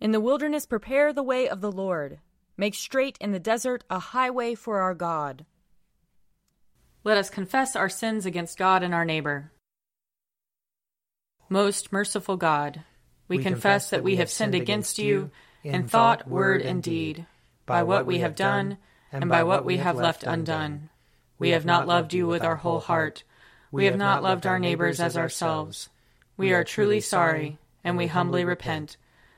In the wilderness, prepare the way of the Lord. Make straight in the desert a highway for our God. Let us confess our sins against God and our neighbor. Most merciful God, we, we confess that we have sinned against you in thought, word, and deed, by what we have done and by what we have left undone. We have not loved you with our whole heart. We have not loved our neighbors as ourselves. We are truly sorry, and we humbly repent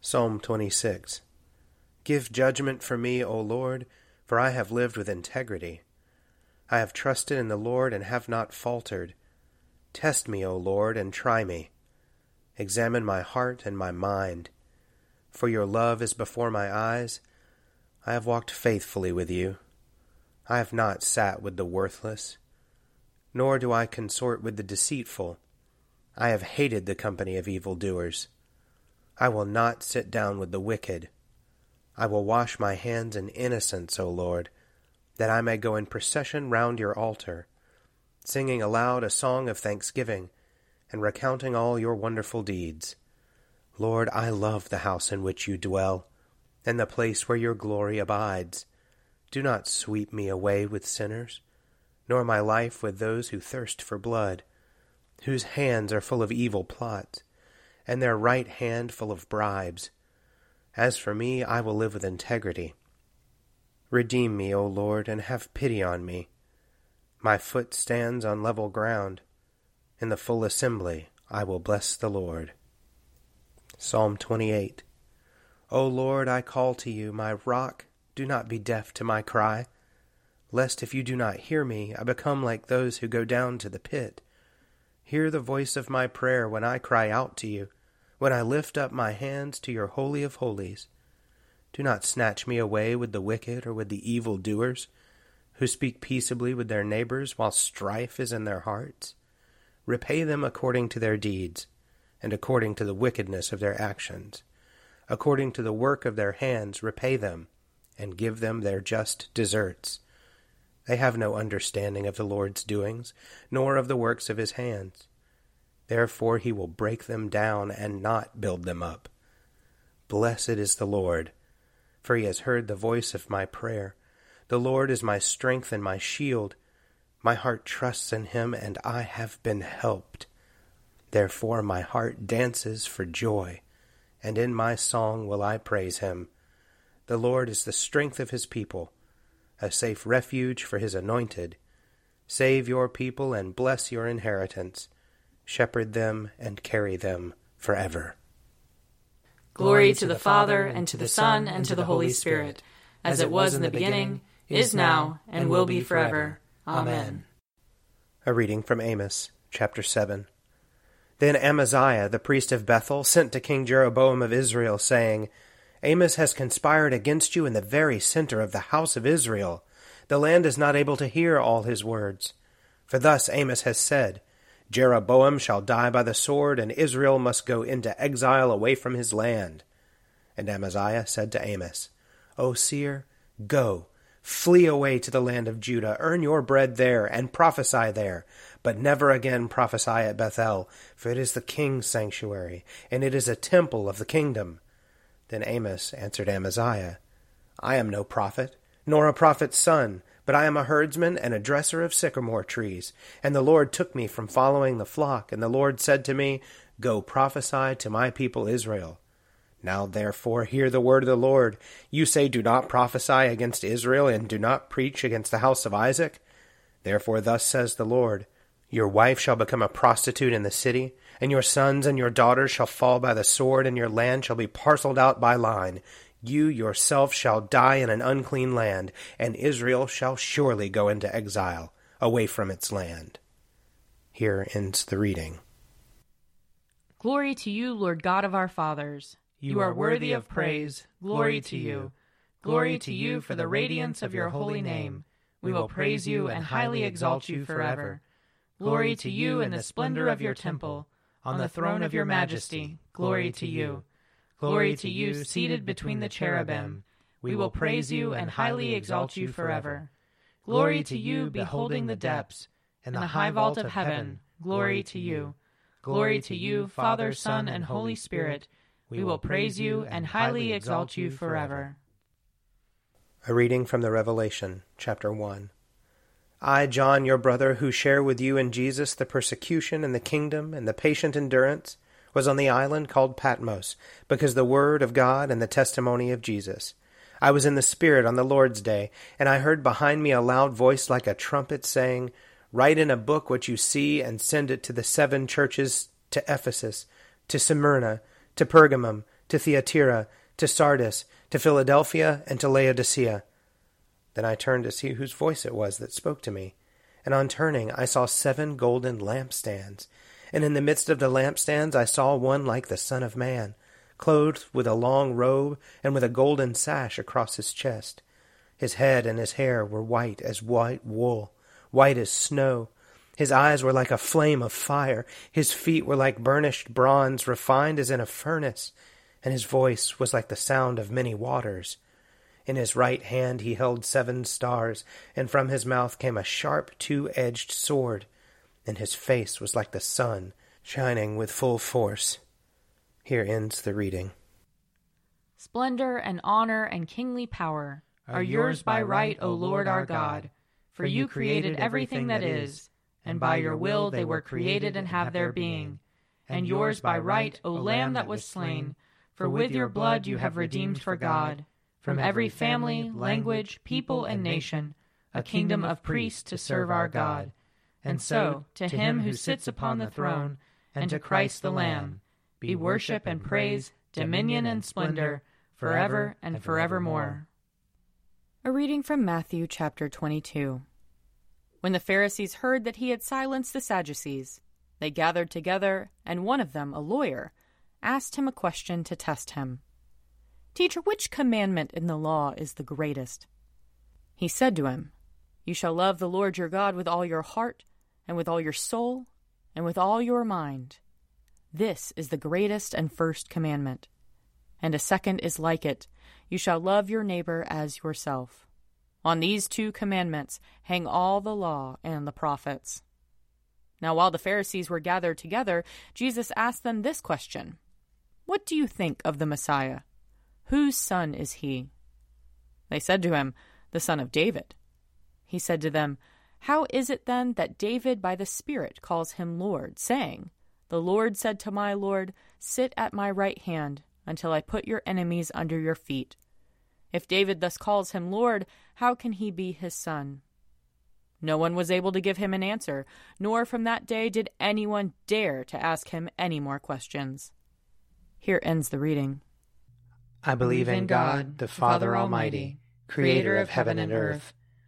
Psalm 26 Give judgment for me, O Lord, for I have lived with integrity. I have trusted in the Lord and have not faltered. Test me, O Lord, and try me. Examine my heart and my mind. For your love is before my eyes. I have walked faithfully with you. I have not sat with the worthless, nor do I consort with the deceitful. I have hated the company of evildoers. I will not sit down with the wicked. I will wash my hands in innocence, O Lord, that I may go in procession round your altar, singing aloud a song of thanksgiving, and recounting all your wonderful deeds. Lord, I love the house in which you dwell, and the place where your glory abides. Do not sweep me away with sinners, nor my life with those who thirst for blood, whose hands are full of evil plots and their right hand full of bribes. As for me, I will live with integrity. Redeem me, O Lord, and have pity on me. My foot stands on level ground. In the full assembly I will bless the Lord. Psalm 28 O Lord, I call to you, my rock, do not be deaf to my cry, lest if you do not hear me, I become like those who go down to the pit. Hear the voice of my prayer when I cry out to you when I lift up my hands to your Holy of Holies. Do not snatch me away with the wicked or with the evil doers, who speak peaceably with their neighbors while strife is in their hearts. Repay them according to their deeds, and according to the wickedness of their actions. According to the work of their hands, repay them, and give them their just deserts. They have no understanding of the Lord's doings, nor of the works of his hands. Therefore he will break them down and not build them up. Blessed is the Lord, for he has heard the voice of my prayer. The Lord is my strength and my shield. My heart trusts in him, and I have been helped. Therefore my heart dances for joy, and in my song will I praise him. The Lord is the strength of his people, a safe refuge for his anointed. Save your people and bless your inheritance shepherd them, and carry them forever. Glory to the Father, and to the Son, and to the Holy Spirit, as it was in the beginning, is now, and will be forever. Amen. A reading from Amos, chapter 7. Then Amaziah, the priest of Bethel, sent to King Jeroboam of Israel, saying, Amos has conspired against you in the very center of the house of Israel. The land is not able to hear all his words. For thus Amos has said, Jeroboam shall die by the sword, and Israel must go into exile away from his land. And Amaziah said to Amos, O seer, go, Flee away to the land of Judah, earn your bread there, and prophesy there. But never again prophesy at Bethel, for it is the king's sanctuary, and it is a temple of the kingdom. Then Amos answered Amaziah, I am no prophet, nor a prophet's son, but I am a herdsman and a dresser of sycamore trees. And the Lord took me from following the flock, and the Lord said to me, Go prophesy to my people Israel. Now therefore hear the word of the Lord. You say, Do not prophesy against Israel, and do not preach against the house of Isaac. Therefore thus says the Lord Your wife shall become a prostitute in the city, and your sons and your daughters shall fall by the sword, and your land shall be parceled out by line. You yourself shall die in an unclean land, and Israel shall surely go into exile, away from its land. Here ends the reading. Glory to you, Lord God of our fathers. You are worthy of praise. Glory to you. Glory to you for the radiance of your holy name. We will praise you and highly exalt you forever. Glory to you in the splendor of your temple. On the throne of your majesty, glory to you. Glory to you seated between the cherubim. We will praise you and highly exalt you forever. Glory to you beholding the depths. and the high vault of heaven, glory to you. Glory to you, Father, Son, and Holy Spirit we will praise you and highly exalt you forever. A reading from the Revelation, chapter 1. I, John, your brother, who share with you in Jesus the persecution and the kingdom and the patient endurance, was on the island called Patmos, because the word of God and the testimony of Jesus. I was in the Spirit on the Lord's day, and I heard behind me a loud voice like a trumpet saying, Write in a book what you see and send it to the seven churches to Ephesus, to Smyrna, to Pergamum, to Thyatira, to Sardis, to Philadelphia, and to Laodicea. Then I turned to see whose voice it was that spoke to me. And on turning, I saw seven golden lampstands. And in the midst of the lampstands, I saw one like the Son of Man, clothed with a long robe and with a golden sash across his chest. His head and his hair were white as white wool, white as snow, his eyes were like a flame of fire, his feet were like burnished bronze refined as in a furnace, and his voice was like the sound of many waters. In his right hand he held seven stars, and from his mouth came a sharp two edged sword, and his face was like the sun, shining with full force. Here ends the reading. Splendor and honor and kingly power are yours by right, O Lord our God, for you created everything that is and by your will they were created and have their being. And yours by right, O Lamb that was slain, for with your blood you have redeemed for God, from every family, language, people, and nation, a kingdom of priests to serve our God. And so, to him who sits upon the throne, and to Christ the Lamb, be worship and praise, dominion and splendor, forever and forevermore. A reading from Matthew chapter 22. When the Pharisees heard that he had silenced the Sadducees, they gathered together, and one of them, a lawyer, asked him a question to test him. Teacher, which commandment in the law is the greatest? He said to him, You shall love the Lord your God with all your heart, and with all your soul, and with all your mind. This is the greatest and first commandment. And a second is like it You shall love your neighbor as yourself. On these two commandments hang all the law and the prophets. Now, while the Pharisees were gathered together, Jesus asked them this question What do you think of the Messiah? Whose son is he? They said to him, The son of David. He said to them, How is it then that David by the Spirit calls him Lord, saying, The Lord said to my Lord, Sit at my right hand until I put your enemies under your feet? If David thus calls him Lord, how can he be his son? No one was able to give him an answer, nor from that day did anyone dare to ask him any more questions. Here ends the reading. I believe in God, the Father Almighty, creator of heaven and earth.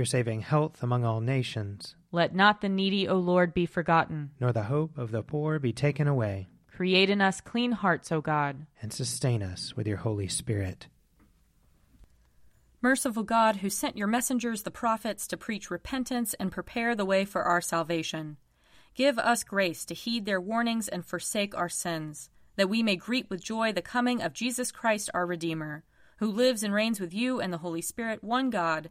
your saving health among all nations. Let not the needy, O Lord, be forgotten, nor the hope of the poor be taken away. Create in us clean hearts, O God, and sustain us with your Holy Spirit. Merciful God, who sent your messengers, the prophets, to preach repentance and prepare the way for our salvation, give us grace to heed their warnings and forsake our sins, that we may greet with joy the coming of Jesus Christ our Redeemer who lives and reigns with you and the Holy Spirit, one God,